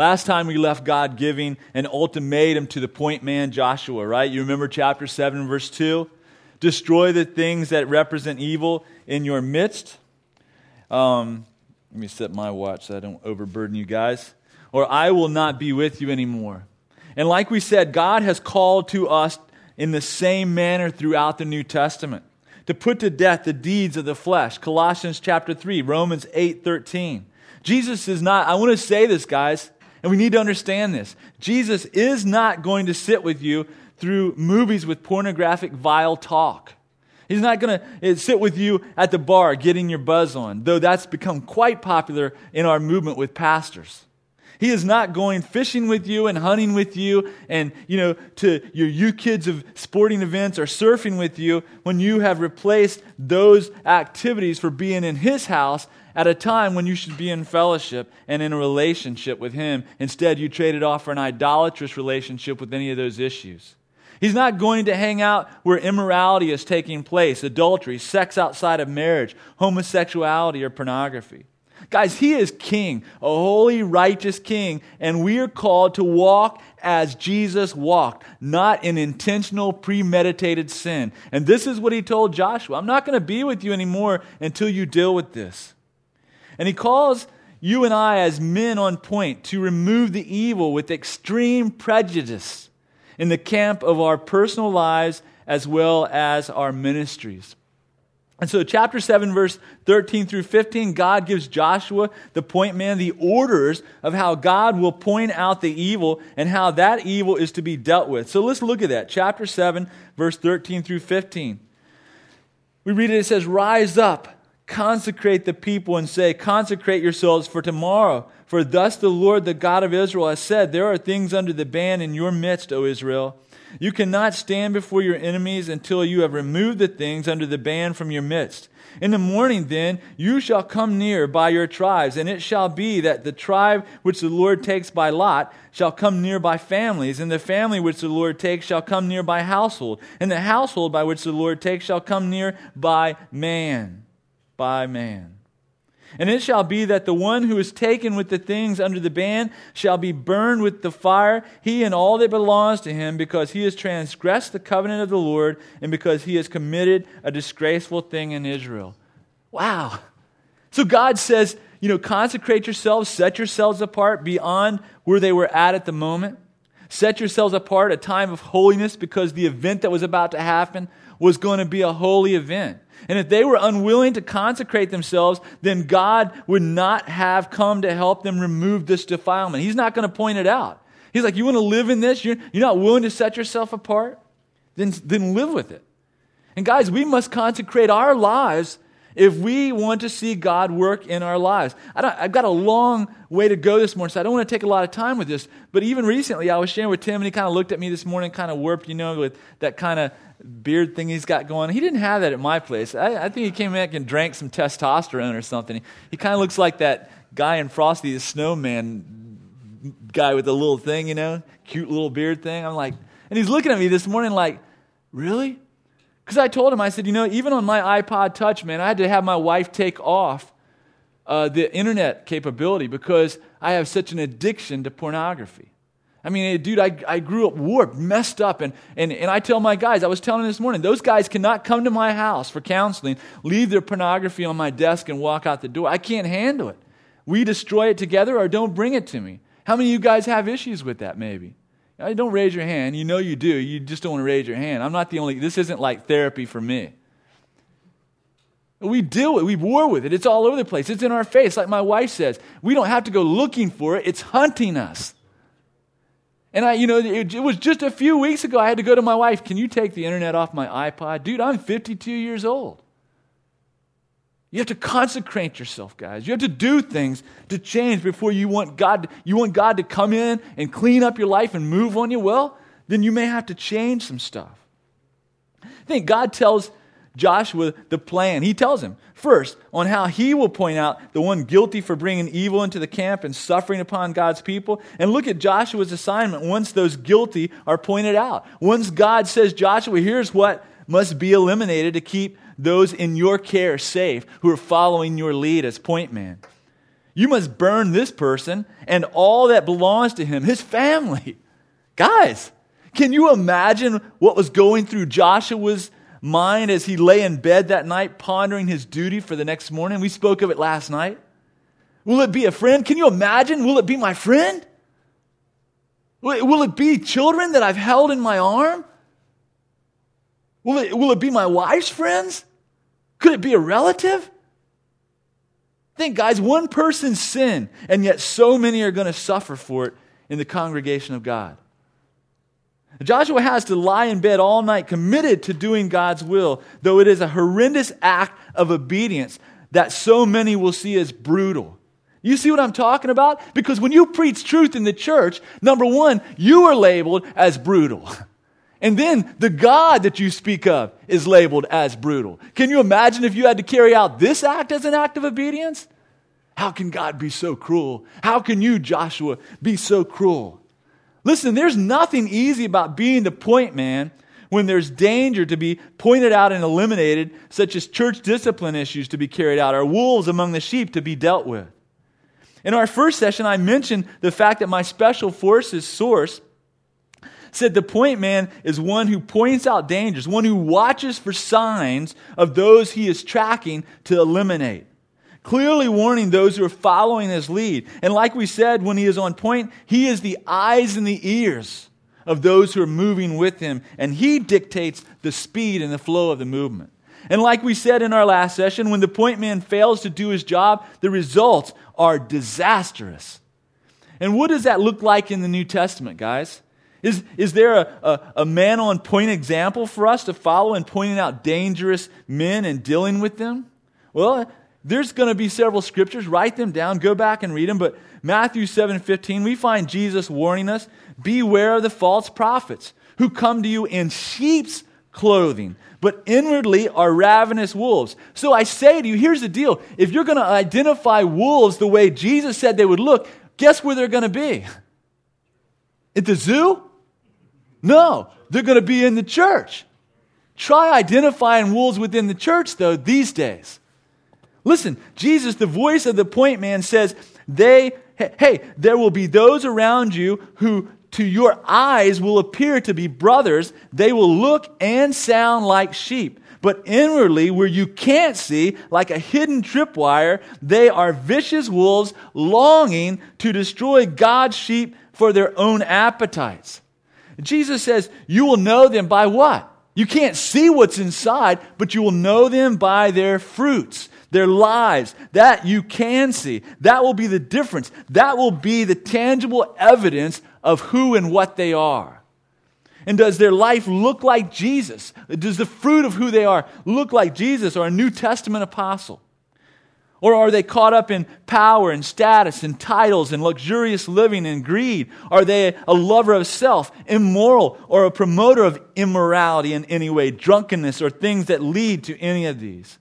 Last time we left God giving an ultimatum to the point man Joshua, right? You remember chapter 7, verse 2? Destroy the things that represent evil in your midst. Um, let me set my watch so I don't overburden you guys. Or I will not be with you anymore. And like we said, God has called to us in the same manner throughout the New Testament to put to death the deeds of the flesh. Colossians chapter 3, Romans 8 13. Jesus is not, I want to say this, guys. And we need to understand this. Jesus is not going to sit with you through movies with pornographic, vile talk. He's not going to eh, sit with you at the bar getting your buzz on, though that's become quite popular in our movement with pastors. He is not going fishing with you and hunting with you and, you know, to your you kids of sporting events or surfing with you when you have replaced those activities for being in his house at a time when you should be in fellowship and in a relationship with Him. Instead, you traded off for an idolatrous relationship with any of those issues. He's not going to hang out where immorality is taking place adultery, sex outside of marriage, homosexuality, or pornography. Guys, He is King, a holy, righteous King, and we are called to walk as Jesus walked, not in intentional, premeditated sin. And this is what He told Joshua I'm not going to be with you anymore until you deal with this. And he calls you and I, as men on point, to remove the evil with extreme prejudice in the camp of our personal lives as well as our ministries. And so, chapter 7, verse 13 through 15, God gives Joshua, the point man, the orders of how God will point out the evil and how that evil is to be dealt with. So, let's look at that. Chapter 7, verse 13 through 15. We read it, it says, Rise up consecrate the people and say, Consecrate yourselves for tomorrow. For thus the Lord, the God of Israel, has said, There are things under the ban in your midst, O Israel. You cannot stand before your enemies until you have removed the things under the ban from your midst. In the morning, then, you shall come near by your tribes, and it shall be that the tribe which the Lord takes by lot shall come near by families, and the family which the Lord takes shall come near by household, and the household by which the Lord takes shall come near by man by man. And it shall be that the one who is taken with the things under the ban shall be burned with the fire, he and all that belongs to him, because he has transgressed the covenant of the Lord and because he has committed a disgraceful thing in Israel. Wow. So God says, you know, consecrate yourselves, set yourselves apart beyond where they were at at the moment. Set yourselves apart, a time of holiness, because the event that was about to happen was going to be a holy event. And if they were unwilling to consecrate themselves, then God would not have come to help them remove this defilement. He's not going to point it out. He's like, You want to live in this? You're, you're not willing to set yourself apart? Then, then live with it. And guys, we must consecrate our lives if we want to see God work in our lives. I have got a long way to go this morning, so I don't want to take a lot of time with this. But even recently, I was sharing with Tim, and he kind of looked at me this morning, kind of warped, you know, with that kind of beard thing he's got going. He didn't have that at my place. I, I think he came back and drank some testosterone or something. He, he kind of looks like that guy in Frosty the Snowman guy with the little thing, you know, cute little beard thing. I'm like, and he's looking at me this morning like, really? Because I told him, I said, you know, even on my iPod Touch, man, I had to have my wife take off uh, the internet capability because I have such an addiction to pornography. I mean, dude, I, I grew up warped, messed up. And, and, and I tell my guys, I was telling this morning, those guys cannot come to my house for counseling, leave their pornography on my desk, and walk out the door. I can't handle it. We destroy it together or don't bring it to me. How many of you guys have issues with that, maybe? Don't raise your hand. You know you do. You just don't want to raise your hand. I'm not the only, this isn't like therapy for me. We deal with it. We war with it. It's all over the place. It's in our face. Like my wife says, we don't have to go looking for it. It's hunting us. And I, you know, it, it, was just a few weeks ago I had to go to my wife, can you take the internet off my iPod? Dude, I'm 52 years old. You have to consecrate yourself, guys. You have to do things to change before you want God, you want God to come in and clean up your life and move on you. Well, then you may have to change some stuff. I think God tells Joshua the plan. He tells him first on how he will point out the one guilty for bringing evil into the camp and suffering upon God's people. And look at Joshua's assignment once those guilty are pointed out. Once God says, Joshua, here's what must be eliminated to keep those in your care safe who are following your lead as point man. You must burn this person and all that belongs to him, his family. Guys, can you imagine what was going through Joshua's mind as he lay in bed that night pondering his duty for the next morning? We spoke of it last night. Will it be a friend? Can you imagine? Will it be my friend? Will it be children that I've held in my arm? Will it, will it be my wife's friends? Could it be a relative? Think, guys, one person's sin, and yet so many are going to suffer for it in the congregation of God. Joshua has to lie in bed all night committed to doing God's will, though it is a horrendous act of obedience that so many will see as brutal. You see what I'm talking about? Because when you preach truth in the church, number one, you are labeled as brutal. And then the God that you speak of is labeled as brutal. Can you imagine if you had to carry out this act as an act of obedience? How can God be so cruel? How can you, Joshua, be so cruel? Listen, there's nothing easy about being the point man when there's danger to be pointed out and eliminated, such as church discipline issues to be carried out, or wolves among the sheep to be dealt with. In our first session, I mentioned the fact that my special forces source said the point man is one who points out dangers, one who watches for signs of those he is tracking to eliminate. Clearly warning those who are following his lead. And like we said when he is on point, he is the eyes and the ears of those who are moving with him, and he dictates the speed and the flow of the movement. And like we said in our last session, when the point man fails to do his job, the results are disastrous. And what does that look like in the New Testament, guys? Is, is there a, a, a man on point example for us to follow in pointing out dangerous men and dealing with them? Well, there's going to be several scriptures. Write them down. Go back and read them. But Matthew 7 15, we find Jesus warning us Beware of the false prophets who come to you in sheep's clothing, but inwardly are ravenous wolves. So I say to you, here's the deal. If you're going to identify wolves the way Jesus said they would look, guess where they're going to be? At the zoo? No, they're going to be in the church. Try identifying wolves within the church, though, these days. Listen, Jesus, the voice of the point man, says, they, hey, there will be those around you who to your eyes will appear to be brothers. They will look and sound like sheep. But inwardly, where you can't see, like a hidden tripwire, they are vicious wolves longing to destroy God's sheep for their own appetites. Jesus says, You will know them by what? You can't see what's inside, but you will know them by their fruits, their lives. That you can see. That will be the difference. That will be the tangible evidence of who and what they are. And does their life look like Jesus? Does the fruit of who they are look like Jesus or a New Testament apostle? Or are they caught up in power and status and titles and luxurious living and greed? Are they a lover of self, immoral, or a promoter of immorality in any way, drunkenness, or things that lead to any of these?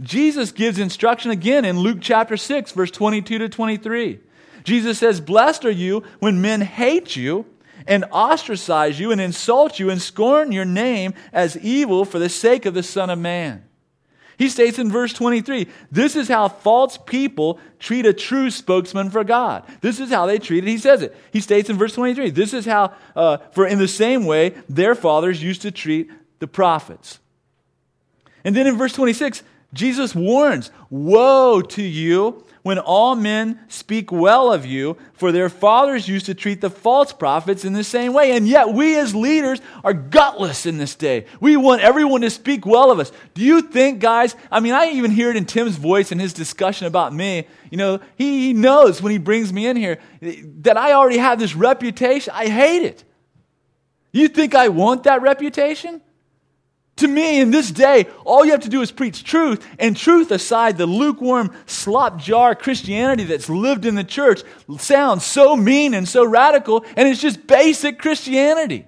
Jesus gives instruction again in Luke chapter 6, verse 22 to 23. Jesus says, Blessed are you when men hate you and ostracize you and insult you and scorn your name as evil for the sake of the Son of Man. He states in verse 23 this is how false people treat a true spokesman for God. This is how they treat it. He says it. He states in verse 23 this is how, uh, for in the same way, their fathers used to treat the prophets. And then in verse 26, Jesus warns Woe to you when all men speak well of you, for their fathers used to treat the false prophets in the same way. And yet we as leaders are gutless in this day. We want everyone to speak well of us. Do you think, guys? I mean, I even hear it in Tim's voice in his discussion about me. You know, he, he knows when he brings me in here that I already have this reputation. I hate it. You think I want that reputation? To me, in this day, all you have to do is preach truth, and truth aside, the lukewarm slop jar Christianity that's lived in the church sounds so mean and so radical, and it's just basic Christianity.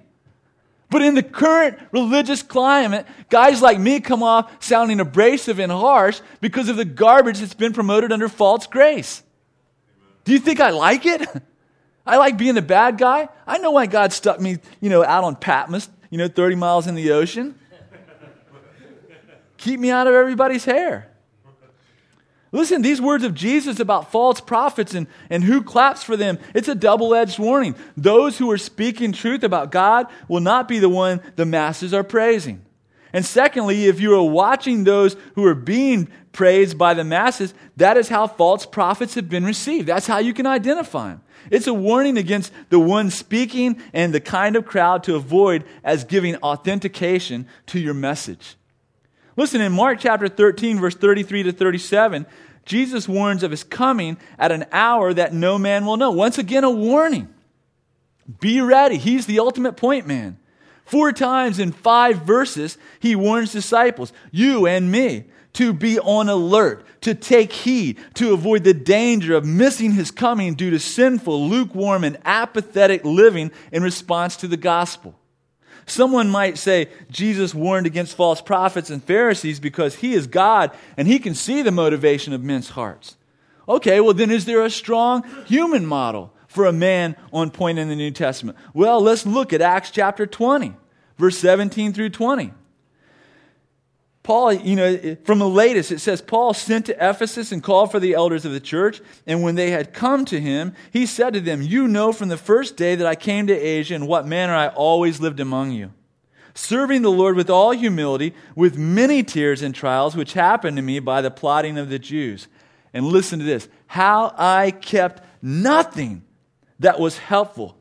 But in the current religious climate, guys like me come off sounding abrasive and harsh because of the garbage that's been promoted under false grace. Do you think I like it? I like being the bad guy. I know why God stuck me, you know, out on Patmos, you know, 30 miles in the ocean. Keep me out of everybody's hair. Listen, these words of Jesus about false prophets and, and who claps for them, it's a double edged warning. Those who are speaking truth about God will not be the one the masses are praising. And secondly, if you are watching those who are being praised by the masses, that is how false prophets have been received. That's how you can identify them. It's a warning against the one speaking and the kind of crowd to avoid as giving authentication to your message. Listen, in Mark chapter 13, verse 33 to 37, Jesus warns of his coming at an hour that no man will know. Once again, a warning. Be ready. He's the ultimate point man. Four times in five verses, he warns disciples, you and me, to be on alert, to take heed, to avoid the danger of missing his coming due to sinful, lukewarm, and apathetic living in response to the gospel. Someone might say Jesus warned against false prophets and Pharisees because he is God and he can see the motivation of men's hearts. Okay, well, then is there a strong human model for a man on point in the New Testament? Well, let's look at Acts chapter 20, verse 17 through 20. Paul, you know, from Miletus, it says Paul sent to Ephesus and called for the elders of the church. And when they had come to him, he said to them, You know from the first day that I came to Asia in what manner I always lived among you, serving the Lord with all humility, with many tears and trials, which happened to me by the plotting of the Jews. And listen to this how I kept nothing that was helpful.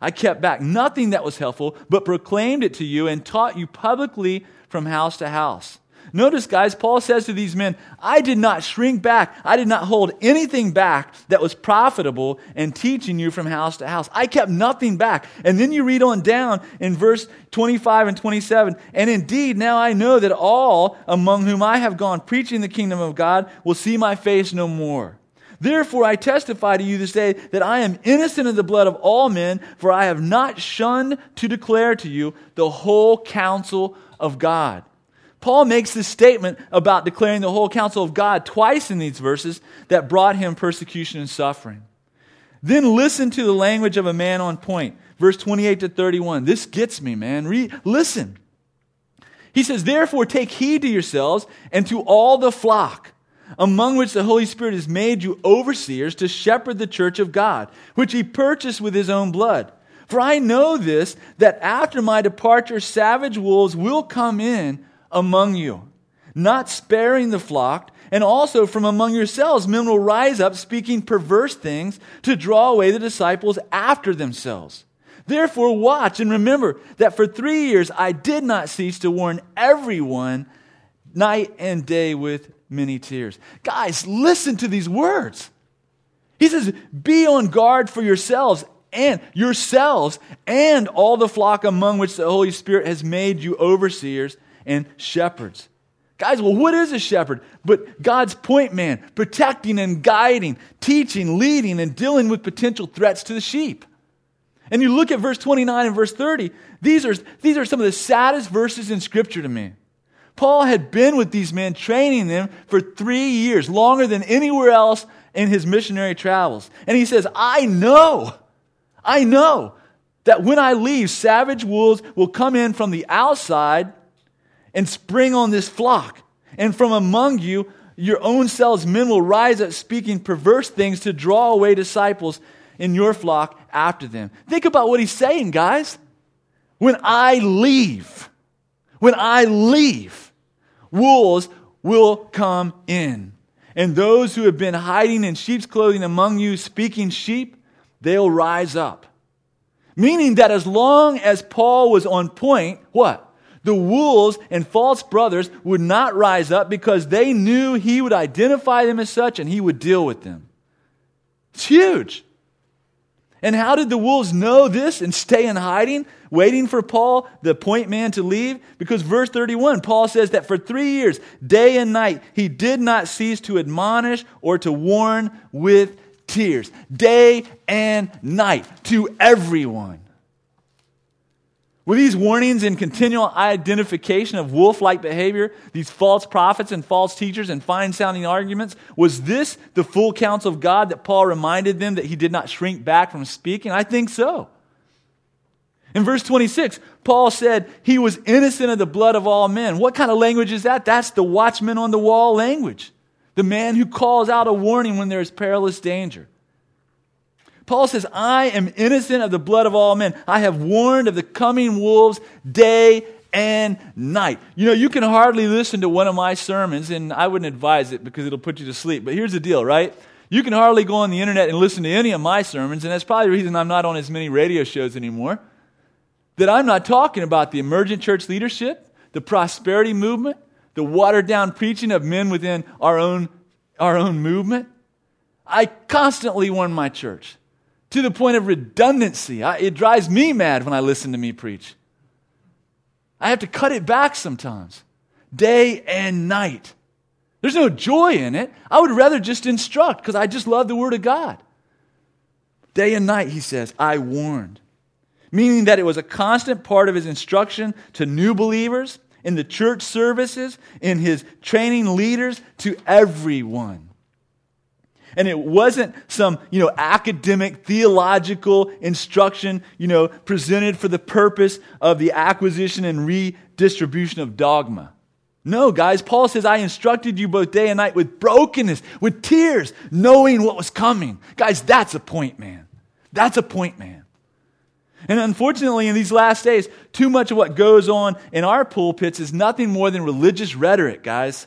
I kept back nothing that was helpful, but proclaimed it to you and taught you publicly from house to house. Notice, guys, Paul says to these men, I did not shrink back. I did not hold anything back that was profitable in teaching you from house to house. I kept nothing back. And then you read on down in verse 25 and 27. And indeed, now I know that all among whom I have gone preaching the kingdom of God will see my face no more. Therefore, I testify to you this day that I am innocent of the blood of all men, for I have not shunned to declare to you the whole counsel of God. Paul makes this statement about declaring the whole counsel of God twice in these verses that brought him persecution and suffering. Then listen to the language of a man on point. Verse 28 to 31. This gets me, man. Read, listen. He says, Therefore, take heed to yourselves and to all the flock, among which the Holy Spirit has made you overseers to shepherd the church of God, which he purchased with his own blood. For I know this, that after my departure, savage wolves will come in among you, not sparing the flock. And also from among yourselves, men will rise up speaking perverse things to draw away the disciples after themselves. Therefore, watch and remember that for three years I did not cease to warn everyone night and day with many tears. Guys, listen to these words. He says, Be on guard for yourselves and yourselves and all the flock among which the Holy Spirit has made you overseers and shepherds. Guys, well, what is a shepherd? But God's point man, protecting and guiding, teaching, leading, and dealing with potential threats to the sheep. And you look at verse 29 and verse 30, these are, these are some of the saddest verses in Scripture to me. Paul had been with these men, training them for three years, longer than anywhere else in his missionary travels. And he says, I know I know that when I leave, savage wolves will come in from the outside and spring on this flock. And from among you, your own selves, men will rise up speaking perverse things to draw away disciples in your flock after them. Think about what he's saying, guys. When I leave, when I leave, wolves will come in. And those who have been hiding in sheep's clothing among you, speaking sheep, they'll rise up. Meaning that as long as Paul was on point, what? The wolves and false brothers would not rise up because they knew he would identify them as such and he would deal with them. It's huge. And how did the wolves know this and stay in hiding, waiting for Paul, the point man, to leave? Because verse 31, Paul says that for three years, day and night, he did not cease to admonish or to warn with tears, day and night, to everyone. Were these warnings and continual identification of wolf like behavior, these false prophets and false teachers and fine sounding arguments, was this the full counsel of God that Paul reminded them that he did not shrink back from speaking? I think so. In verse 26, Paul said he was innocent of the blood of all men. What kind of language is that? That's the watchman on the wall language. the man who calls out a warning when there is perilous danger. Paul says, I am innocent of the blood of all men. I have warned of the coming wolves day and night. You know, you can hardly listen to one of my sermons, and I wouldn't advise it because it'll put you to sleep. But here's the deal, right? You can hardly go on the internet and listen to any of my sermons, and that's probably the reason I'm not on as many radio shows anymore. That I'm not talking about the emergent church leadership, the prosperity movement, the watered down preaching of men within our own, our own movement. I constantly warn my church to the point of redundancy. I, it drives me mad when I listen to me preach. I have to cut it back sometimes, day and night. There's no joy in it. I would rather just instruct because I just love the Word of God. Day and night, he says, I warned. Meaning that it was a constant part of his instruction to new believers, in the church services, in his training leaders, to everyone. And it wasn't some, you know, academic theological instruction, you know, presented for the purpose of the acquisition and redistribution of dogma. No, guys, Paul says, I instructed you both day and night with brokenness, with tears, knowing what was coming. Guys, that's a point, man. That's a point, man. And unfortunately, in these last days, too much of what goes on in our pulpits is nothing more than religious rhetoric, guys.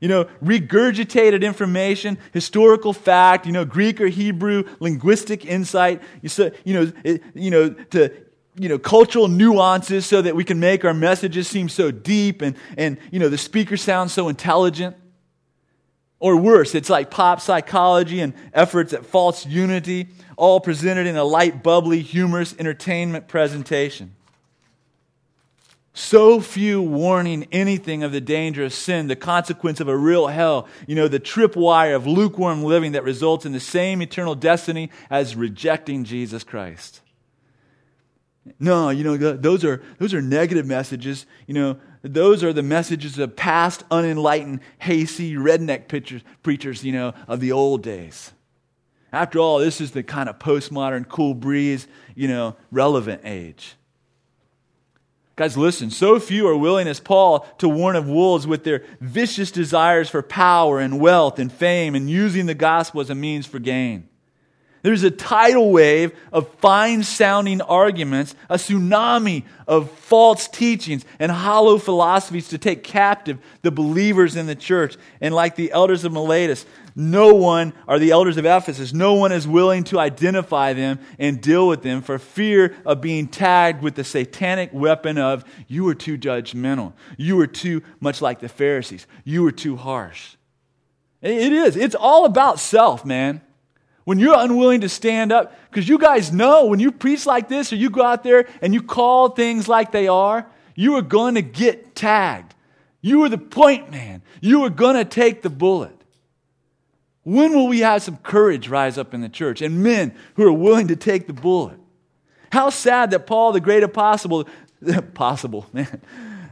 You know, regurgitated information, historical fact, you know, Greek or Hebrew, linguistic insight, you know, you know, to, you know, cultural nuances so that we can make our messages seem so deep and, and, you know, the speaker sounds so intelligent. Or worse, it's like pop psychology and efforts at false unity, all presented in a light, bubbly, humorous entertainment presentation. So few warning anything of the danger of sin, the consequence of a real hell, you know, the tripwire of lukewarm living that results in the same eternal destiny as rejecting Jesus Christ. No, you know, those are, those are negative messages. You know, those are the messages of past, unenlightened, hasty, redneck preachers, preachers, you know, of the old days. After all, this is the kind of postmodern, cool breeze, you know, relevant age. Guys, listen, so few are willing as Paul to warn of wolves with their vicious desires for power and wealth and fame and using the gospel as a means for gain. There's a tidal wave of fine sounding arguments, a tsunami of false teachings and hollow philosophies to take captive the believers in the church. And like the elders of Miletus, no one, or the elders of Ephesus, no one is willing to identify them and deal with them for fear of being tagged with the satanic weapon of, you were too judgmental. You were too much like the Pharisees. You were too harsh. It is. It's all about self, man. When you're unwilling to stand up, because you guys know when you preach like this or you go out there and you call things like they are, you are going to get tagged. You are the point man. You are going to take the bullet. When will we have some courage rise up in the church and men who are willing to take the bullet? How sad that Paul, the great apostle, possible, man.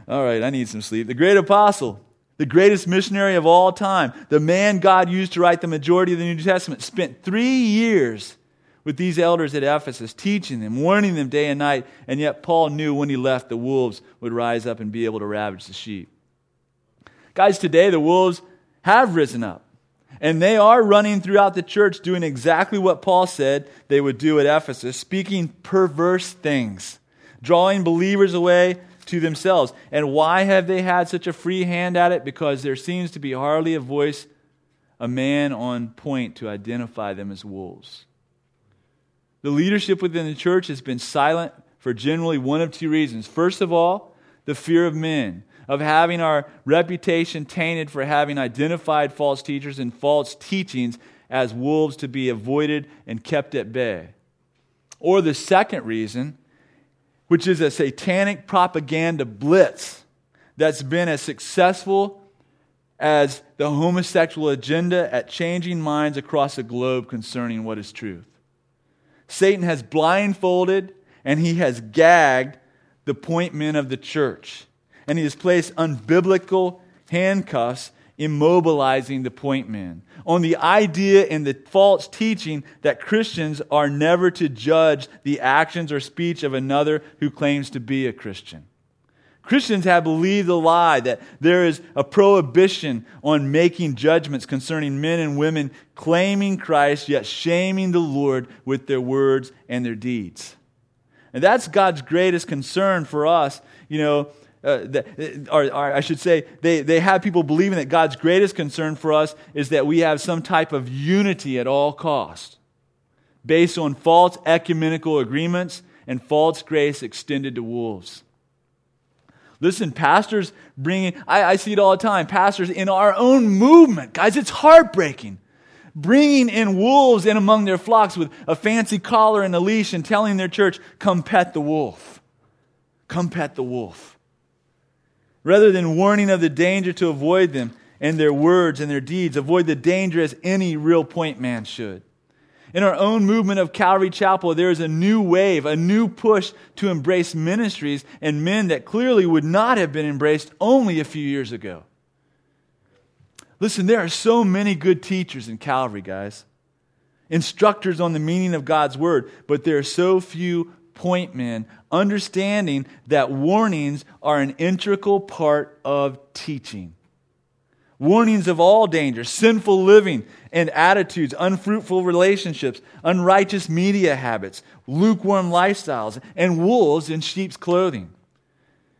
All right, I need some sleep. The great apostle, the greatest missionary of all time, the man God used to write the majority of the New Testament, spent three years with these elders at Ephesus, teaching them, warning them day and night, and yet Paul knew when he left the wolves would rise up and be able to ravage the sheep. Guys, today the wolves have risen up. And they are running throughout the church doing exactly what Paul said they would do at Ephesus, speaking perverse things, drawing believers away to themselves. And why have they had such a free hand at it? Because there seems to be hardly a voice, a man on point to identify them as wolves. The leadership within the church has been silent for generally one of two reasons. First of all, the fear of men of having our reputation tainted for having identified false teachers and false teachings as wolves to be avoided and kept at bay. Or the second reason, which is a satanic propaganda blitz that's been as successful as the homosexual agenda at changing minds across the globe concerning what is truth. Satan has blindfolded and he has gagged the point men of the church and he has placed unbiblical handcuffs immobilizing the point man on the idea and the false teaching that Christians are never to judge the actions or speech of another who claims to be a Christian. Christians have believed the lie that there is a prohibition on making judgments concerning men and women claiming Christ, yet shaming the Lord with their words and their deeds. And that's God's greatest concern for us, you know. Uh, the, or, or, I should say, they, they have people believing that God's greatest concern for us is that we have some type of unity at all cost, based on false ecumenical agreements and false grace extended to wolves. Listen, pastors bringing, I, I see it all the time, pastors in our own movement. Guys, it's heartbreaking. Bringing in wolves in among their flocks with a fancy collar and a leash and telling their church, come pet the wolf. Come pet the wolf. Rather than warning of the danger to avoid them and their words and their deeds, avoid the danger as any real point man should. In our own movement of Calvary Chapel, there is a new wave, a new push to embrace ministries and men that clearly would not have been embraced only a few years ago. Listen, there are so many good teachers in Calvary, guys. Instructors on the meaning of God's word, but there are so few point men understanding that warnings are an integral part of teaching warnings of all dangers, sinful living and attitudes, unfruitful relationships, unrighteous media habits, lukewarm lifestyles, and wolves in sheep's clothing.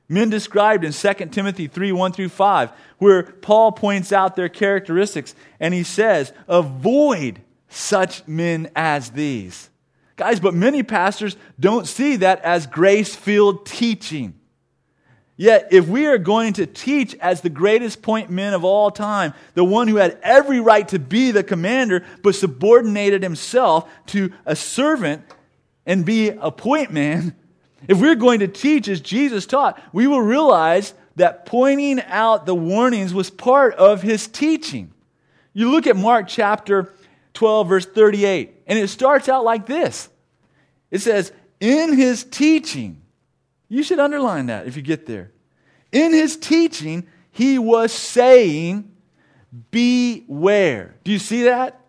Men described in 2 Timothy 3 1 through 5, where Paul points out their characteristics and he says, Avoid such men as these. Guys, but many pastors don't see that as grace filled teaching. Yet, if we are going to teach as the greatest point men of all time, the one who had every right to be the commander, but subordinated himself to a servant and be a point man, if we're going to teach as Jesus taught, we will realize that pointing out the warnings was part of his teaching. You look at Mark chapter 12, verse 38, and it starts out like this it says, In his teaching, you should underline that if you get there. In his teaching, he was saying, Beware. Do you see that?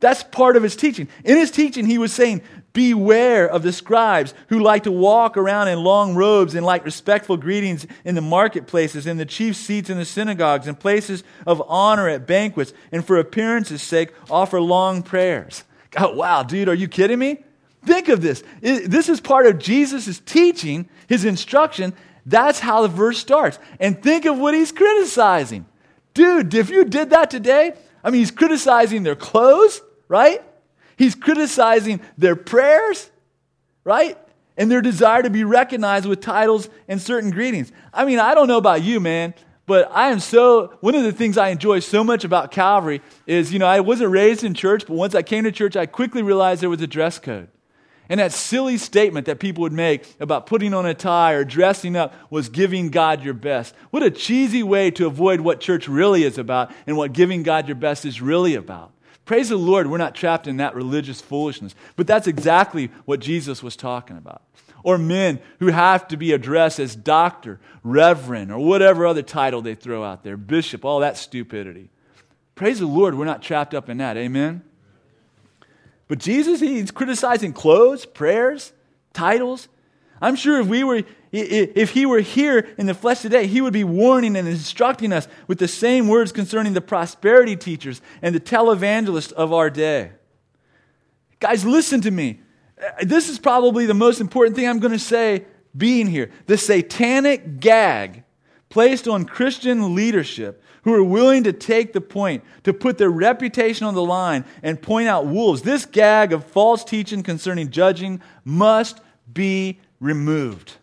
That's part of his teaching. In his teaching, he was saying, Beware of the scribes who like to walk around in long robes and like respectful greetings in the marketplaces, in the chief seats in the synagogues, and places of honor at banquets, and for appearance's sake offer long prayers. God, wow, dude, are you kidding me? Think of this. This is part of Jesus' teaching, his instruction. That's how the verse starts. And think of what he's criticizing. Dude, if you did that today, I mean, he's criticizing their clothes, right? He's criticizing their prayers, right? And their desire to be recognized with titles and certain greetings. I mean, I don't know about you, man, but I am so, one of the things I enjoy so much about Calvary is, you know, I wasn't raised in church, but once I came to church, I quickly realized there was a dress code. And that silly statement that people would make about putting on a tie or dressing up was giving God your best. What a cheesy way to avoid what church really is about and what giving God your best is really about. Praise the Lord, we're not trapped in that religious foolishness. But that's exactly what Jesus was talking about. Or men who have to be addressed as doctor, reverend, or whatever other title they throw out there, bishop, all that stupidity. Praise the Lord, we're not trapped up in that. Amen? But Jesus, he's criticizing clothes, prayers, titles. I'm sure if we were if he were here in the flesh today, he would be warning and instructing us with the same words concerning the prosperity teachers and the televangelists of our day. Guys, listen to me. This is probably the most important thing I'm going to say being here. The satanic gag placed on Christian leadership who are willing to take the point, to put their reputation on the line and point out wolves. This gag of false teaching concerning judging must be removed.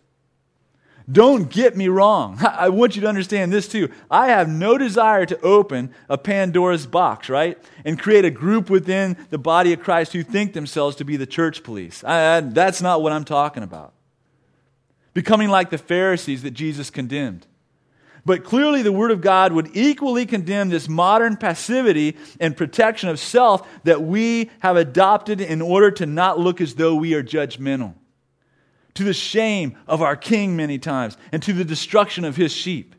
Don't get me wrong. I want you to understand this too. I have no desire to open a Pandora's box, right? And create a group within the body of Christ who think themselves to be the church police. I, I, that's not what I'm talking about. Becoming like the Pharisees that Jesus condemned. But clearly, the Word of God would equally condemn this modern passivity and protection of self that we have adopted in order to not look as though we are judgmental. To the shame of our King, many times, and to the destruction of his sheep.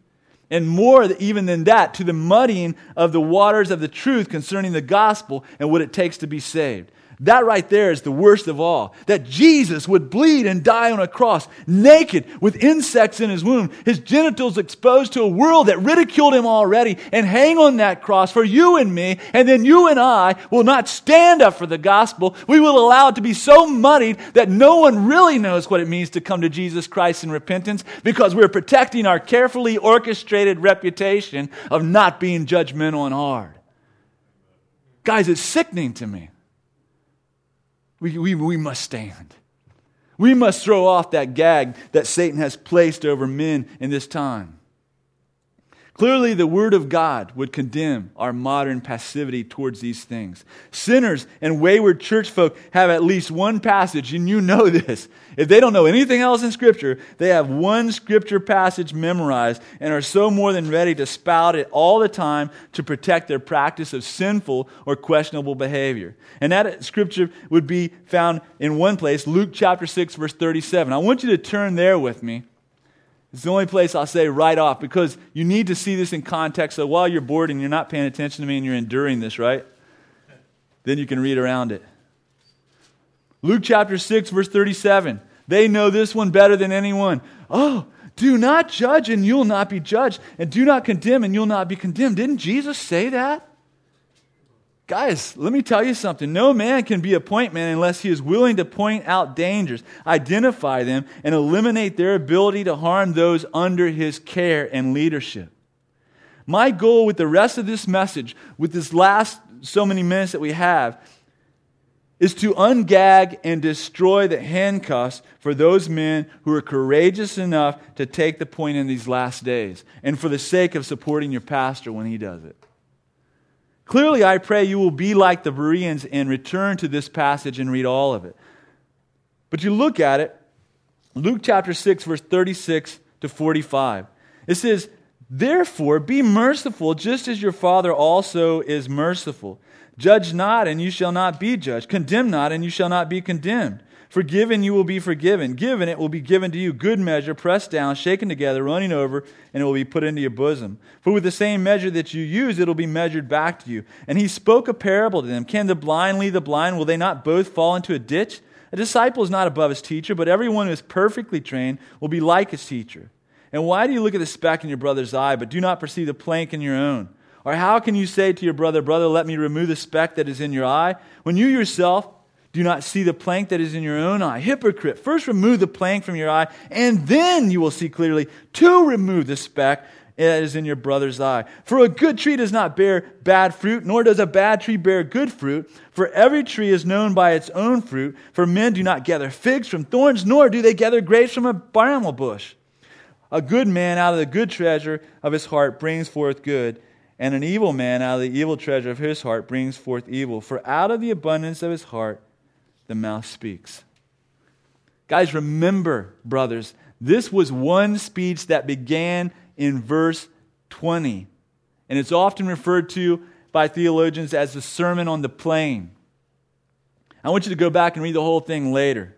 And more even than that, to the muddying of the waters of the truth concerning the gospel and what it takes to be saved. That right there is the worst of all. That Jesus would bleed and die on a cross, naked, with insects in his womb, his genitals exposed to a world that ridiculed him already, and hang on that cross for you and me, and then you and I will not stand up for the gospel. We will allow it to be so muddied that no one really knows what it means to come to Jesus Christ in repentance because we're protecting our carefully orchestrated reputation of not being judgmental and hard. Guys, it's sickening to me. We, we, we must stand. We must throw off that gag that Satan has placed over men in this time. Clearly, the Word of God would condemn our modern passivity towards these things. Sinners and wayward church folk have at least one passage, and you know this. If they don't know anything else in Scripture, they have one Scripture passage memorized and are so more than ready to spout it all the time to protect their practice of sinful or questionable behavior. And that Scripture would be found in one place, Luke chapter 6, verse 37. I want you to turn there with me. It's the only place I'll say right off because you need to see this in context. So while you're bored and you're not paying attention to me and you're enduring this, right? Then you can read around it. Luke chapter 6, verse 37. They know this one better than anyone. Oh, do not judge and you'll not be judged, and do not condemn and you'll not be condemned. Didn't Jesus say that? Guys, let me tell you something. No man can be a point man unless he is willing to point out dangers, identify them, and eliminate their ability to harm those under his care and leadership. My goal with the rest of this message, with this last so many minutes that we have, is to ungag and destroy the handcuffs for those men who are courageous enough to take the point in these last days, and for the sake of supporting your pastor when he does it. Clearly, I pray you will be like the Bereans and return to this passage and read all of it. But you look at it, Luke chapter 6, verse 36 to 45. It says, Therefore, be merciful, just as your Father also is merciful. Judge not, and you shall not be judged. Condemn not, and you shall not be condemned. Forgiven, you will be forgiven. Given, it will be given to you. Good measure, pressed down, shaken together, running over, and it will be put into your bosom. For with the same measure that you use, it will be measured back to you. And he spoke a parable to them. Can the blind lead the blind? Will they not both fall into a ditch? A disciple is not above his teacher, but everyone who is perfectly trained will be like his teacher. And why do you look at the speck in your brother's eye, but do not perceive the plank in your own? Or how can you say to your brother, Brother, let me remove the speck that is in your eye, when you yourself do not see the plank that is in your own eye. Hypocrite, first remove the plank from your eye, and then you will see clearly to remove the speck that is in your brother's eye. For a good tree does not bear bad fruit, nor does a bad tree bear good fruit. For every tree is known by its own fruit. For men do not gather figs from thorns, nor do they gather grapes from a bramble bush. A good man out of the good treasure of his heart brings forth good, and an evil man out of the evil treasure of his heart brings forth evil. For out of the abundance of his heart, the mouth speaks. Guys, remember, brothers, this was one speech that began in verse 20. And it's often referred to by theologians as the Sermon on the Plain. I want you to go back and read the whole thing later.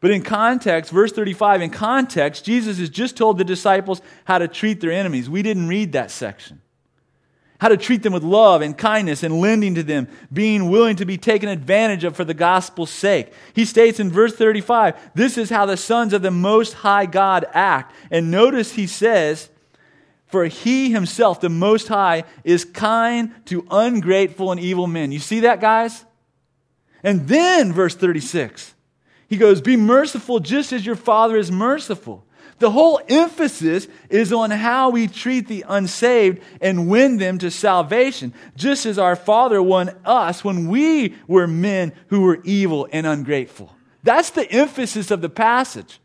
But in context, verse 35, in context, Jesus has just told the disciples how to treat their enemies. We didn't read that section how to treat them with love and kindness and lending to them, being willing to be taken advantage of for the gospel's sake. He states in verse 35, this is how the sons of the Most High God act. And notice he says, for he himself, the Most High, is kind to ungrateful and evil men. You see that, guys? And then, verse 36, he goes, Be merciful just as your Father is merciful. The whole emphasis is on how we treat the unsaved and win them to salvation, just as our Father won us when we were men who were evil and ungrateful. That's the emphasis of the passage.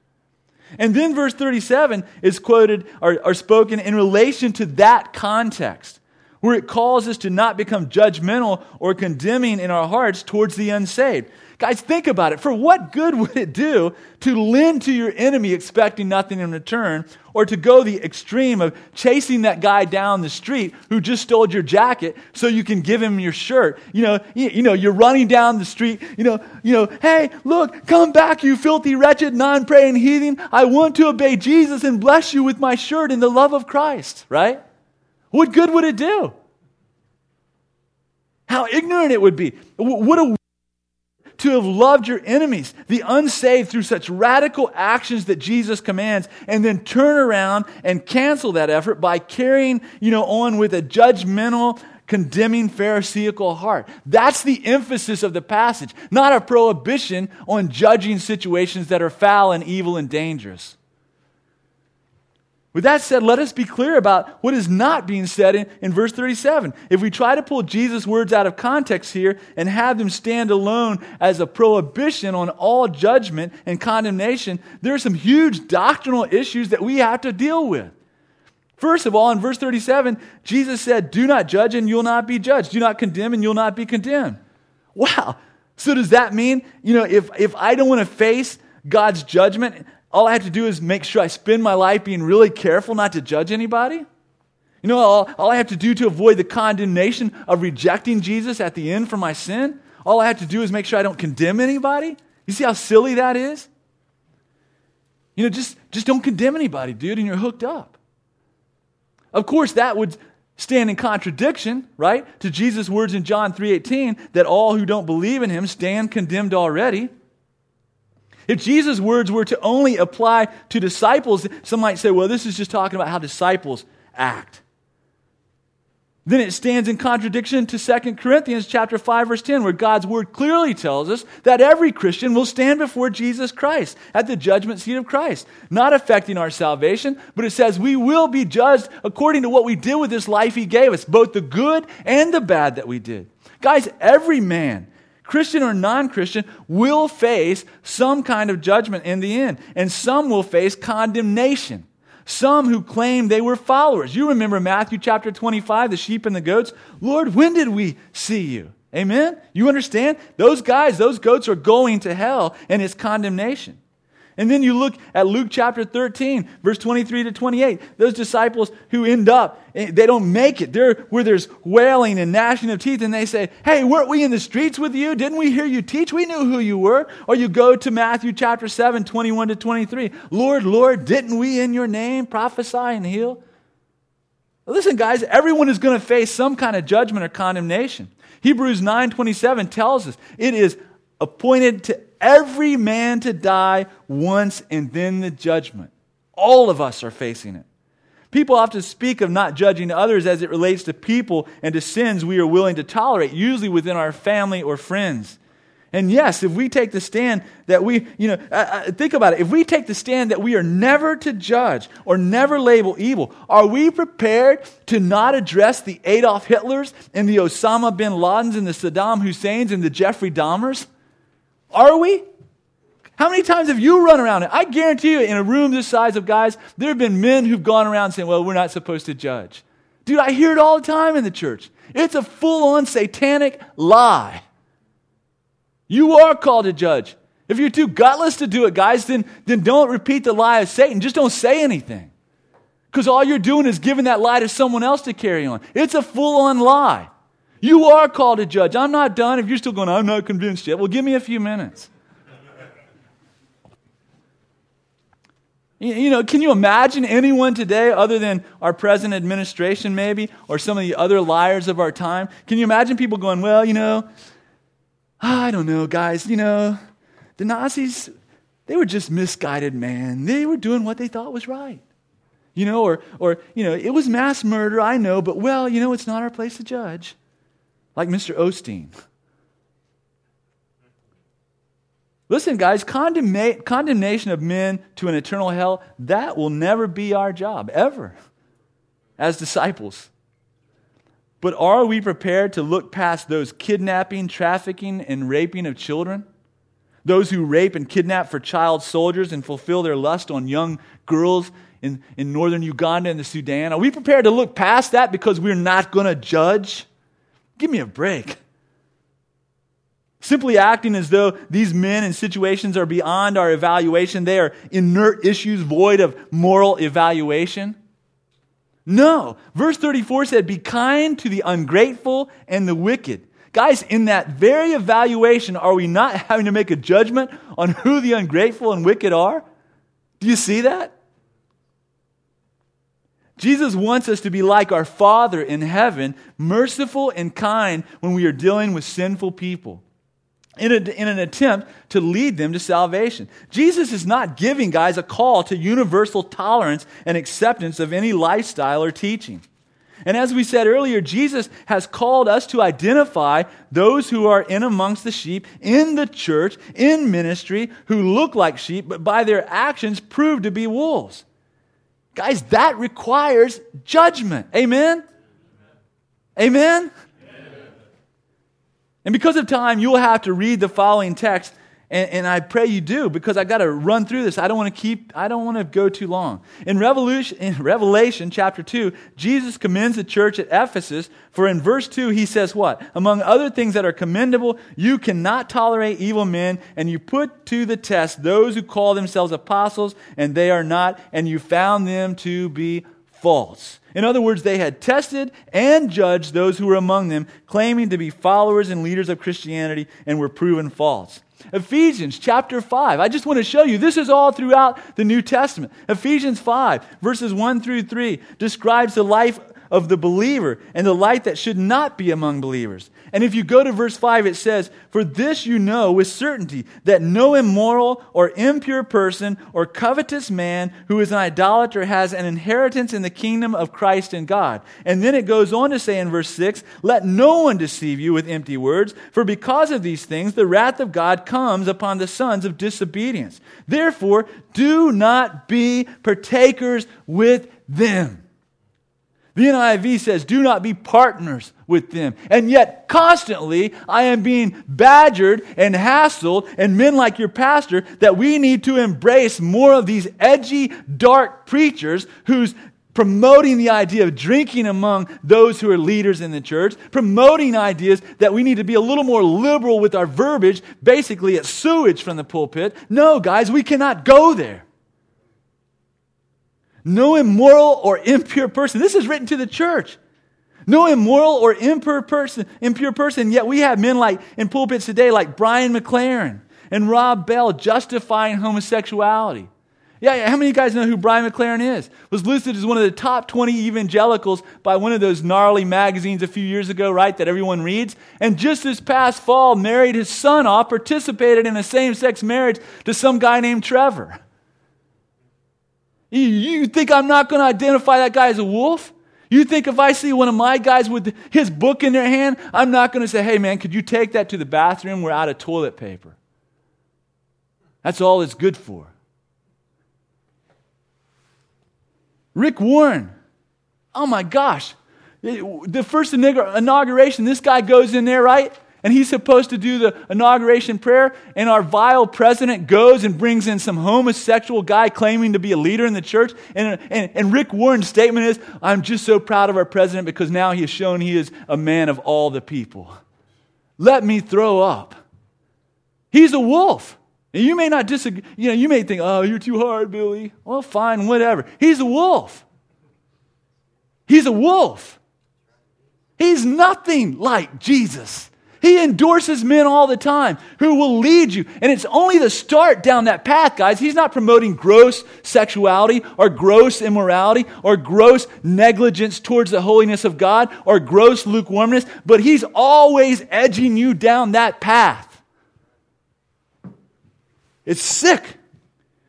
And then verse 37 is quoted or, or spoken in relation to that context, where it calls us to not become judgmental or condemning in our hearts towards the unsaved. Guys, think about it. For what good would it do to lend to your enemy expecting nothing in return, or to go the extreme of chasing that guy down the street who just stole your jacket so you can give him your shirt? You know, you, you know, you're running down the street, you know, you know, hey, look, come back, you filthy, wretched, non-praying heathen. I want to obey Jesus and bless you with my shirt in the love of Christ, right? What good would it do? How ignorant it would be. What a to have loved your enemies, the unsaved, through such radical actions that Jesus commands, and then turn around and cancel that effort by carrying, you know, on with a judgmental, condemning Pharisaical heart. That's the emphasis of the passage, not a prohibition on judging situations that are foul and evil and dangerous. With that said, let us be clear about what is not being said in, in verse 37. If we try to pull Jesus' words out of context here and have them stand alone as a prohibition on all judgment and condemnation, there are some huge doctrinal issues that we have to deal with. First of all, in verse 37, Jesus said, Do not judge and you'll not be judged. Do not condemn and you'll not be condemned. Wow. So does that mean, you know, if, if I don't want to face God's judgment, all I have to do is make sure I spend my life being really careful not to judge anybody. You know, all, all I have to do to avoid the condemnation of rejecting Jesus at the end for my sin, all I have to do is make sure I don't condemn anybody. You see how silly that is? You know, just, just don't condemn anybody, dude, and you're hooked up. Of course, that would stand in contradiction, right, to Jesus' words in John 3:18 that all who don't believe in him stand condemned already. If Jesus' words were to only apply to disciples, some might say, well, this is just talking about how disciples act. Then it stands in contradiction to 2 Corinthians chapter 5 verse 10 where God's word clearly tells us that every Christian will stand before Jesus Christ at the judgment seat of Christ, not affecting our salvation, but it says we will be judged according to what we did with this life he gave us, both the good and the bad that we did. Guys, every man Christian or non Christian, will face some kind of judgment in the end. And some will face condemnation. Some who claim they were followers. You remember Matthew chapter 25, the sheep and the goats? Lord, when did we see you? Amen? You understand? Those guys, those goats are going to hell and it's condemnation. And then you look at Luke chapter 13, verse 23 to 28. Those disciples who end up, eh, they don't make it. They're where there's wailing and gnashing of teeth, and they say, Hey, weren't we in the streets with you? Didn't we hear you teach? We knew who you were. Or you go to Matthew chapter 7, 21 to 23. Lord, Lord, didn't we in your name prophesy and heal? Listen, guys, everyone is going to face some kind of judgment or condemnation. Hebrews 9:27 tells us it is appointed to every man to die once and then the judgment. All of us are facing it. People often speak of not judging others as it relates to people and to sins we are willing to tolerate, usually within our family or friends. And yes, if we take the stand that we, you know, uh, uh think about it. If we take the stand that we are never to judge or never label evil, are we prepared to not address the Adolf Hitlers and the Osama bin Ladens and the Saddam Husseins and the Jeffrey Dahmers? Are we? How many times have you run around it? I guarantee you, in a room this size of guys, there have been men who've gone around saying, well, we're not supposed to judge. Dude, I hear it all the time in the church. It's a full on satanic lie. You are called to judge. If you're too gutless to do it, guys, then, then don't repeat the lie of Satan. Just don't say anything. Because all you're doing is giving that lie to someone else to carry on. It's a full on lie. You are called to judge. I'm not done. If you're still going, I'm not convinced yet. Well, give me a few minutes. You know, can you imagine anyone today other than our present administration, maybe, or some of the other liars of our time? Can you imagine people going, well, you know, ah, I don't know, guys, you know, the Nazis, they were just misguided, man. They were doing what they thought was right. You know, or, or, you know, it was mass murder, I know, but well, you know, it's not our place to judge like Mr. Osteen. Listen, guys, condemna- condemnation of men to an eternal hell, that will never be our job, ever, as disciples. But are we prepared to look past those kidnapping, trafficking, and raping of children? Those who rape and kidnap for child soldiers and fulfill their lust on young girls in, in northern Uganda and the Sudan? Are we prepared to look past that because we're not going to judge? Give me a break. Simply acting as though these men and situations are beyond our evaluation, they are inert issues void of moral evaluation. No. Verse 34 said, Be kind to the ungrateful and the wicked. Guys, in that very evaluation, are we not having to make a judgment on who the ungrateful and wicked are? Do you see that? Jesus wants us to be like our Father in heaven, merciful and kind when we are dealing with sinful people. in, a, in an attempt to lead them to salvation. Jesus is not giving guys a call to universal tolerance and acceptance of any lifestyle or teaching. And as we said earlier, Jesus has called us to identify those who are in amongst the sheep in the church, in ministry, who look like sheep, but by their actions prove to be wolves. Guys, that requires judgment. Amen? Amen? And because of time, you will have to read the following text and, and, I pray you do because I got to run through this. I don't want to keep, I don't want to go too long. In Revelation, in Revelation chapter 2, Jesus commends the church at Ephesus, for in verse 2, he says what? Among other things that are commendable, you cannot tolerate evil men, and you put to the test those who call themselves apostles, and they are not, and you found them to be false. In other words, they had tested and judged those who were among them, claiming to be followers and leaders of Christianity, and were proven false. Ephesians chapter 5. I just want to show you, this is all throughout the New Testament. Ephesians 5, verses 1 through 3, describes the life of the believer and the light that should not be among believers. And if you go to verse 5, it says, For this you know with certainty that no immoral or impure person or covetous man who is an idolater has an inheritance in the kingdom of Christ and God. And then it goes on to say in verse 6, Let no one deceive you with empty words, for because of these things the wrath of God comes upon the sons of disobedience. Therefore, do not be partakers with them. The NIV says, do not be partners with them. And yet, constantly, I am being badgered and hassled, and men like your pastor, that we need to embrace more of these edgy, dark preachers who's promoting the idea of drinking among those who are leaders in the church, promoting ideas that we need to be a little more liberal with our verbiage, basically, it's sewage from the pulpit. No, guys, we cannot go there. No immoral or impure person. This is written to the church. No immoral or impure person, impure person. Yet we have men like in pulpits today, like Brian McLaren and Rob Bell, justifying homosexuality. Yeah, yeah, how many of you guys know who Brian McLaren is? Was listed as one of the top 20 evangelicals by one of those gnarly magazines a few years ago, right, that everyone reads. And just this past fall, married his son off, participated in a same sex marriage to some guy named Trevor. You, think I'm not going to identify that guy as a wolf? You think if I see one of my guys with his book in their hand, I'm not going to say, hey, man, could you take that to the bathroom? We're out of toilet paper. That's all it's good for. Rick Warren. Oh my gosh. The first inauguration, this guy goes in there, right? And he's supposed to do the inauguration prayer, and our vile president goes and brings in some homosexual guy claiming to be a leader in the church. And, and, and Rick Warren's statement is I'm just so proud of our president because now he has shown he is a man of all the people. Let me throw up. He's a wolf. And you may not disagree, you know, you may think, oh, you're too hard, Billy. Well, fine, whatever. He's a wolf. He's a wolf. He's nothing like Jesus. He endorses men all the time who will lead you. And it's only the start down that path, guys. He's not promoting gross sexuality or gross immorality or gross negligence towards the holiness of God or gross lukewarmness, but he's always edging you down that path. It's sick.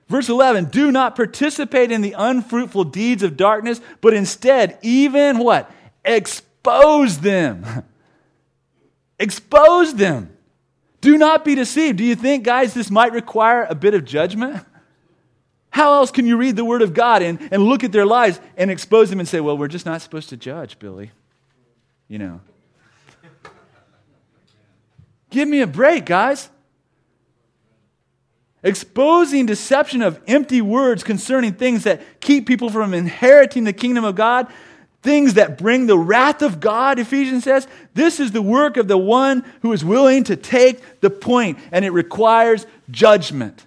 Verse 11, do not participate in the unfruitful deeds of darkness, but instead, even what? Expose them. Expose them. Do not be deceived. Do you think, guys, this might require a bit of judgment? How else can you read the Word of God and, and look at their lives and expose them and say, well, we're just not supposed to judge, Billy? You know. Give me a break, guys. Exposing deception of empty words concerning things that keep people from inheriting the kingdom of God things that bring the wrath of God, Ephesians says. This is the work of the one who is willing to take the point, and it requires judgment.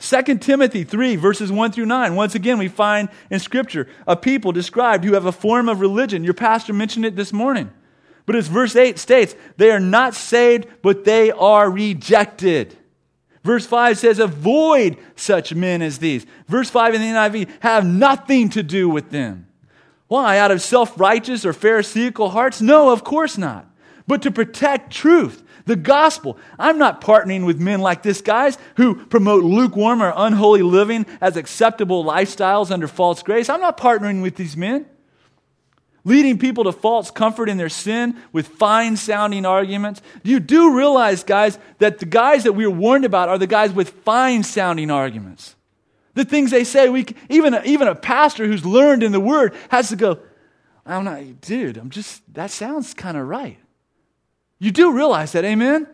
2 Timothy 3, verses 1 through 9. Once again, we find in Scripture a people described who have a form of religion. Your pastor mentioned it this morning. But as verse 8 states, they are not saved, but they are rejected. Verse 5 says, Avoid such men as these. Verse 5 in the NIV, have nothing to do with them. Why? Out of self righteous or Pharisaical hearts? No, of course not. But to protect truth. The gospel. I'm not partnering with men like this, guys, who promote lukewarm or unholy living as acceptable lifestyles under false grace. I'm not partnering with these men. Leading people to false comfort in their sin with fine sounding arguments. You do realize, guys, that the guys that we're warned about are the guys with fine sounding arguments. The things they say, we, even, a, even a pastor who's learned in the word has to go, I'm not, dude, I'm just, that sounds kind of right. You do realize that, amen?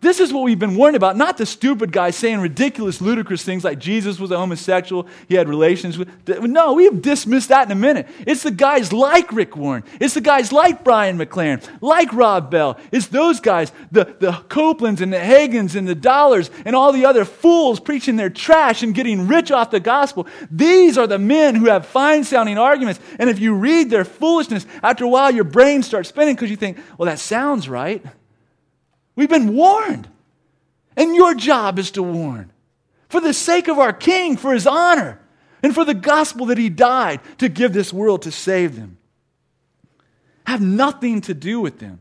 This is what we've been warned about, not the stupid guy saying ridiculous, ludicrous things like Jesus was a homosexual, he had relations with. No, we've dismissed that in a minute. It's the guys like Rick Warren. It's the guys like Brian McLaren, like Rob Bell. It's those guys, the, the Copelands and the Hagins and the Dollars and all the other fools preaching their trash and getting rich off the gospel. These are the men who have fine sounding arguments. And if you read their foolishness, after a while your brain starts spinning because you think, well, that sounds right. We've been warned. And your job is to warn. For the sake of our King, for his honor, and for the gospel that he died to give this world to save them. Have nothing to do with them.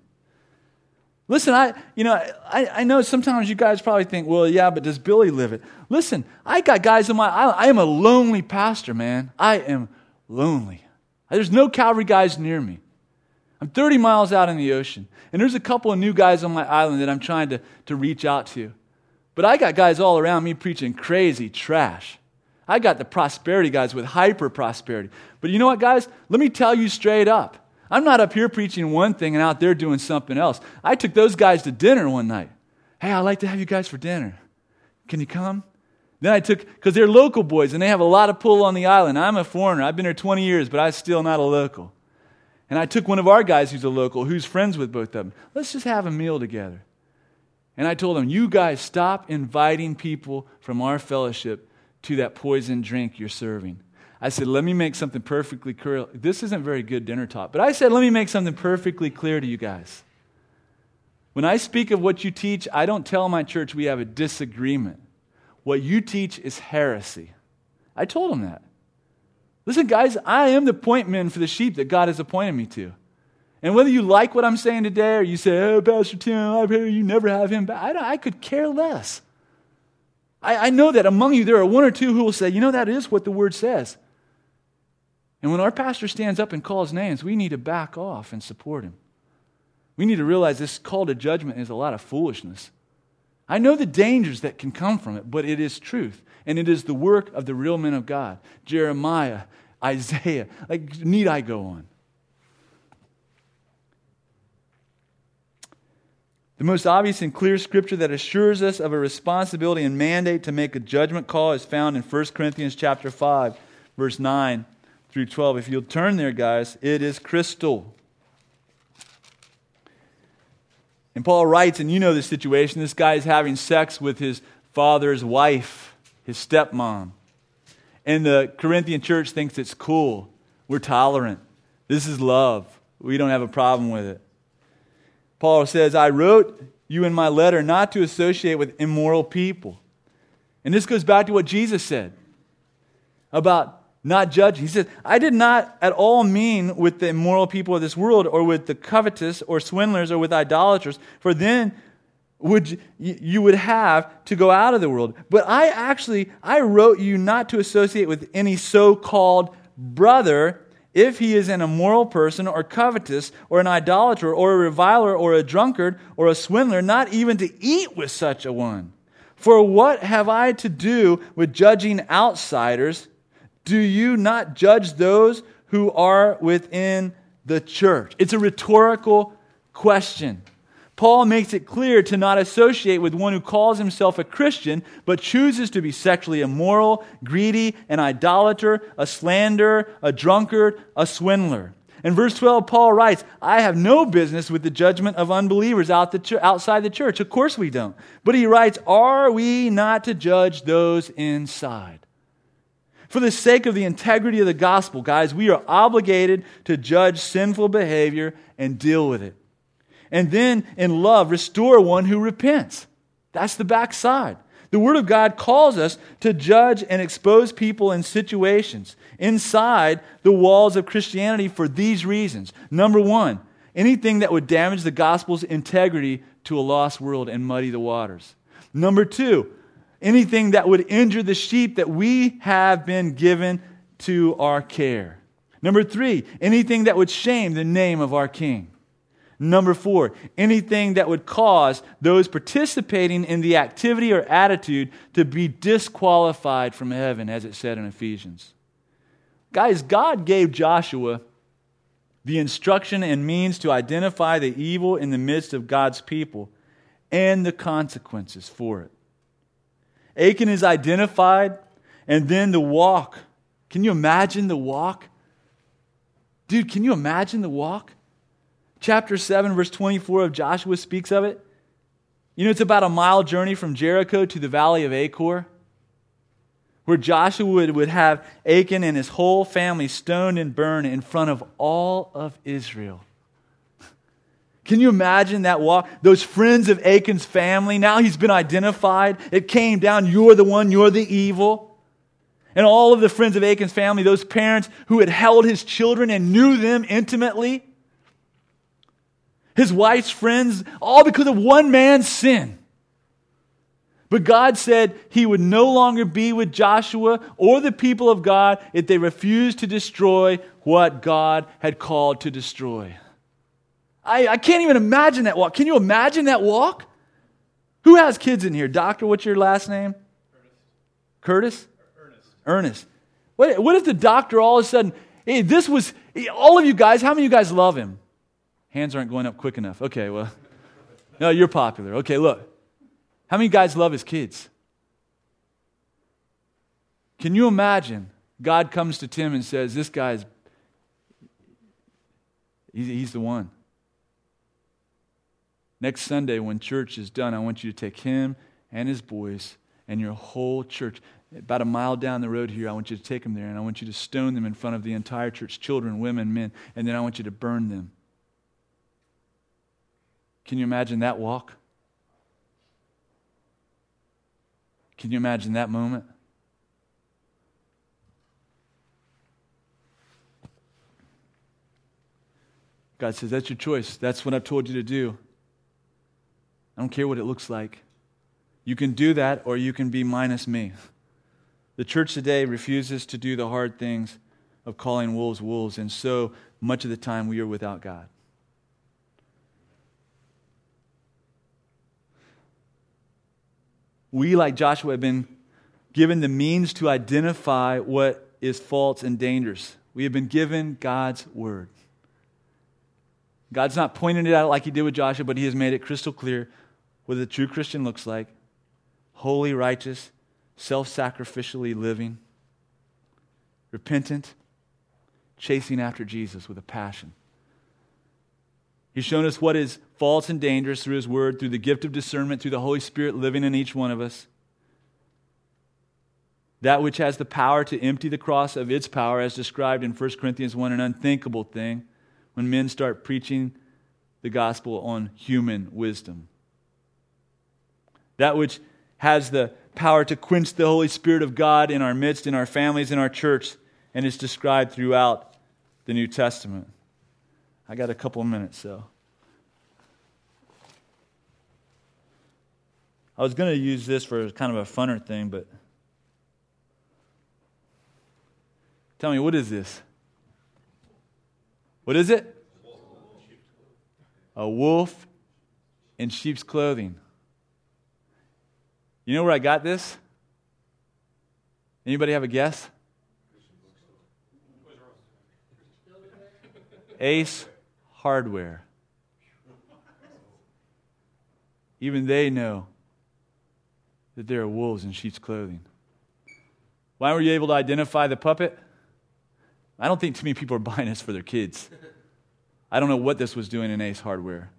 Listen, I, you know, I, I know sometimes you guys probably think, well, yeah, but does Billy live it? Listen, I got guys in my, I, I am a lonely pastor, man. I am lonely. There's no Calvary guys near me. I'm 30 miles out in the ocean, and there's a couple of new guys on my island that I'm trying to, to reach out to. But I got guys all around me preaching crazy trash. I got the prosperity guys with hyper prosperity. But you know what, guys? Let me tell you straight up. I'm not up here preaching one thing and out there doing something else. I took those guys to dinner one night. Hey, I'd like to have you guys for dinner. Can you come? Then I took, because they're local boys and they have a lot of pull on the island. I'm a foreigner. I've been here 20 years, but I'm still not a local. And I took one of our guys who's a local, who's friends with both of them. Let's just have a meal together. And I told them, you guys stop inviting people from our fellowship to that poison drink you're serving. I said, let me make something perfectly clear. This isn't very good dinner talk, but I said, let me make something perfectly clear to you guys. When I speak of what you teach, I don't tell my church we have a disagreement. What you teach is heresy. I told them that. Listen, guys, I am the point man for the sheep that God has appointed me to. And whether you like what I'm saying today or you say, oh, Pastor Tim, I pray you never have him back, I, I could care less. I, I know that among you there are one or two who will say, you know, that is what the word says. And when our pastor stands up and calls names, we need to back off and support him. We need to realize this call to judgment is a lot of foolishness. I know the dangers that can come from it, but it is truth. And it is the work of the real men of God Jeremiah, Isaiah. Like, need I go on? The most obvious and clear scripture that assures us of a responsibility and mandate to make a judgment call is found in 1 Corinthians chapter 5, verse 9 through 12. If you'll turn there, guys, it is crystal. And Paul writes, and you know the situation this guy is having sex with his father's wife, his stepmom. And the Corinthian church thinks it's cool. We're tolerant. This is love. We don't have a problem with it. Paul says, I wrote you in my letter not to associate with immoral people. And this goes back to what Jesus said about not judging. He says, I did not at all mean with the immoral people of this world or with the covetous or swindlers or with idolaters, for then would you would have to go out of the world. But I actually I wrote you not to associate with any so-called brother if he is an immoral person or covetous or an idolater or a reviler or a drunkard or a swindler, not even to eat with such a one. For what have I to do with judging outsiders? Do you not judge those who are within the church? It's a rhetorical question. Paul makes it clear to not associate with one who calls himself a Christian, but chooses to be sexually immoral, greedy, an idolater, a slanderer, a drunkard, a swindler. In verse 12, Paul writes, I have no business with the judgment of unbelievers out the outside the church. Of course we don't. But he writes, Are we not to judge those inside? For the sake of the integrity of the gospel, guys, we are obligated to judge sinful behavior and deal with it and then in love restore one who repents. That's the backside. The Word of God calls us to judge and expose people in situations inside the walls of Christianity for these reasons. Number one, anything that would damage the gospel's integrity to a lost world and muddy the waters. Number two, anything that would injure the sheep that we have been given to our care. Number three, anything that would shame the name of our King. Number four, anything that would cause those participating in the activity or attitude to be disqualified from heaven, as it said in Ephesians. Guys, God gave Joshua the instruction and means to identify the evil in the midst of God's people and the consequences for it. Achan is identified, and then the walk. Can you imagine the walk? Dude, can you imagine the walk? Chapter 7, verse 24 of Joshua speaks of it. You know, it's about a mile journey from Jericho to the valley of Achor, where Joshua would, would have Achan and his whole family stoned and burned in front of all of Israel. Can you imagine that walk? Those friends of Achan's family, now he's been identified. It came down, you're the one, you're the evil. And all of the friends of Achan's family, those parents who had held his children and knew them intimately, his wife's friends, all because of one man's sin. But God said he would no longer be with Joshua or the people of God if they refused to destroy what God had called to destroy. I, I can't even imagine that walk. Can you imagine that walk? Who has kids in here? Doctor, what's your last name? Curtis? Ernest. Ernest. What, what if the doctor all of a sudden, hey, this was, all of you guys, how many of you guys love him? Hands aren't going up quick enough. Okay, well, no, you're popular. Okay, look. How many guys love his kids? Can you imagine God comes to Tim and says, This guy's, he's, the one. Next Sunday, when church is done, I want you to take him and his boys and your whole church. About a mile down the road here, I want you to take them there and I want you to stone them in front of the entire church children, women, men and then I want you to burn them. Can you imagine that walk? Can you imagine that moment? God says, That's your choice. That's what I've told you to do. I don't care what it looks like. You can do that, or you can be minus me. The church today refuses to do the hard things of calling wolves wolves, and so much of the time we are without God. We, like Joshua, have been given the means to identify what is false and dangerous. We have been given God's word. God's not pointing it out like he did with Joshua, but he has made it crystal clear what a true Christian looks like holy, righteous, self sacrificially living, repentant, chasing after Jesus with a passion. He's shown us what is false and dangerous through His Word, through the gift of discernment, through the Holy Spirit living in each one of us. That which has the power to empty the cross of its power, as described in 1 Corinthians 1, an unthinkable thing when men start preaching the gospel on human wisdom. That which has the power to quench the Holy Spirit of God in our midst, in our families, in our church, and is described throughout the New Testament. I got a couple of minutes, so. I was going to use this for kind of a funner thing, but tell me, what is this? What is it? A wolf in sheep's clothing. You know where I got this? Anybody have a guess? Ace hardware. Even they know that there are wolves in sheep's clothing. Why were you able to identify the puppet? I don't think too many people are buying this for their kids. I don't know what this was doing in Ace Hardware.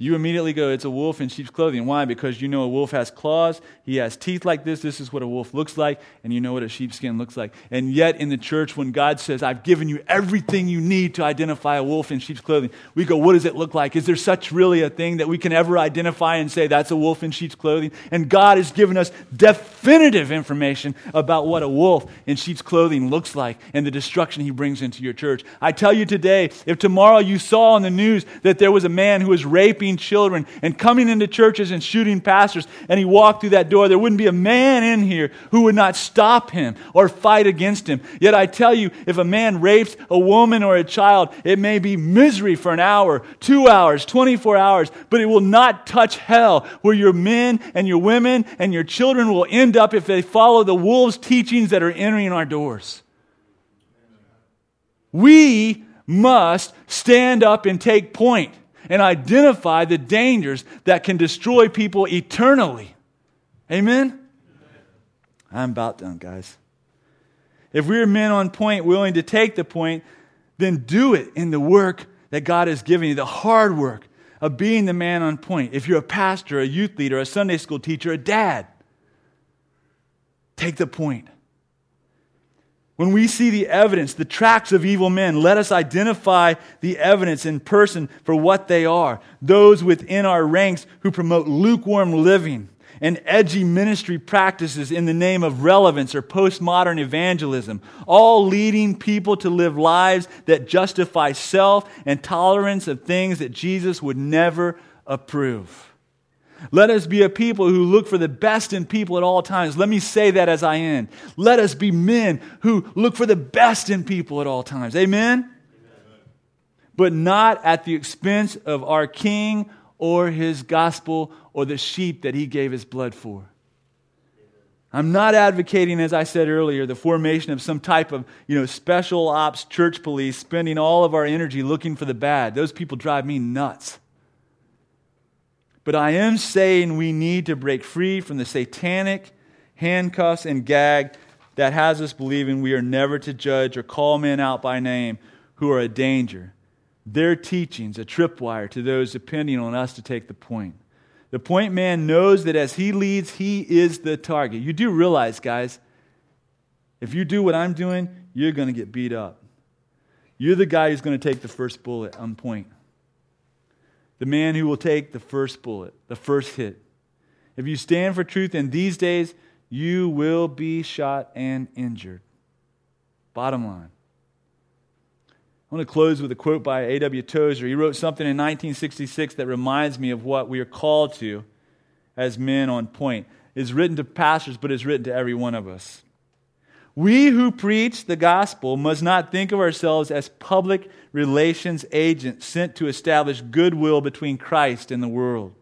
You immediately go, it's a wolf in sheep's clothing. Why? Because you know a wolf has claws, he has teeth like this, this is what a wolf looks like, and you know what a sheepskin looks like. And yet, in the church, when God says, I've given you everything you need to identify a wolf in sheep's clothing, we go, what does it look like? Is there such really a thing that we can ever identify and say that's a wolf in sheep's clothing? And God has given us definitive information about what a wolf in sheep's clothing looks like and the destruction he brings into your church. I tell you today, if tomorrow you saw on the news that there was a man who was raping children and coming into churches and shooting pastors, and he walked through that door, there wouldn't be a man in here who would not stop him or fight against him. Yet I tell you, if a man rapes a woman or a child, it may be misery for an hour, two hours, 24 hours, but it will not touch hell where your men and your women and your children will end up if they follow the wolves' teachings that are entering our doors. We must stand up and take point and identify the dangers that can destroy people eternally. Amen? I'm about done, guys. If we're men on point, willing to take the point, then do it in the work that God has given you, the hard work of being the man on point. If you're a pastor, a youth leader, a Sunday school teacher, a dad, take the point. When we see the evidence, the tracks of evil men, let us identify the evidence in person for what they are. Those within our ranks who promote lukewarm living and edgy ministry practices in the name of relevance or postmodern evangelism, all leading people to live lives that justify self and tolerance of things that Jesus would never approve. Let us be a people who look for the best in people at all times. Let me say that as I end. Let us be men who look for the best in people at all times. Amen? Amen? But not at the expense of our King or his gospel or the sheep that he gave his blood for. I'm not advocating, as I said earlier, the formation of some type of you know, special ops church police spending all of our energy looking for the bad. Those people drive me nuts. But I am saying we need to break free from the satanic handcuffs and gag that has us believing we are never to judge or call men out by name who are a danger. Their teachings, a tripwire to those depending on us to take the point. The point man knows that as he leads, he is the target. You do realize, guys, if you do what I'm doing, you're going to get beat up. You're the guy who's going to take the first bullet on point the man who will take the first bullet, the first hit. If you stand for truth in these days, you will be shot and injured. Bottom line. I want to close with a quote by A.W. Tozer. He wrote something in 1966 that reminds me of what we are called to as men on point. It's written to pastors, but it's written to every one of us. We who preach the gospel must not think of ourselves as public relations agents sent to establish goodwill between Christ and the world.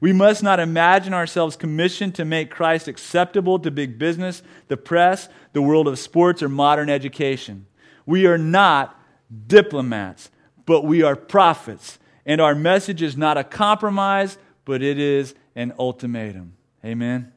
We must not imagine ourselves commissioned to make Christ acceptable to big business, the press, the world of sports, or modern education. We are not diplomats, but we are prophets. And our message is not a compromise, but it is an ultimatum. Amen.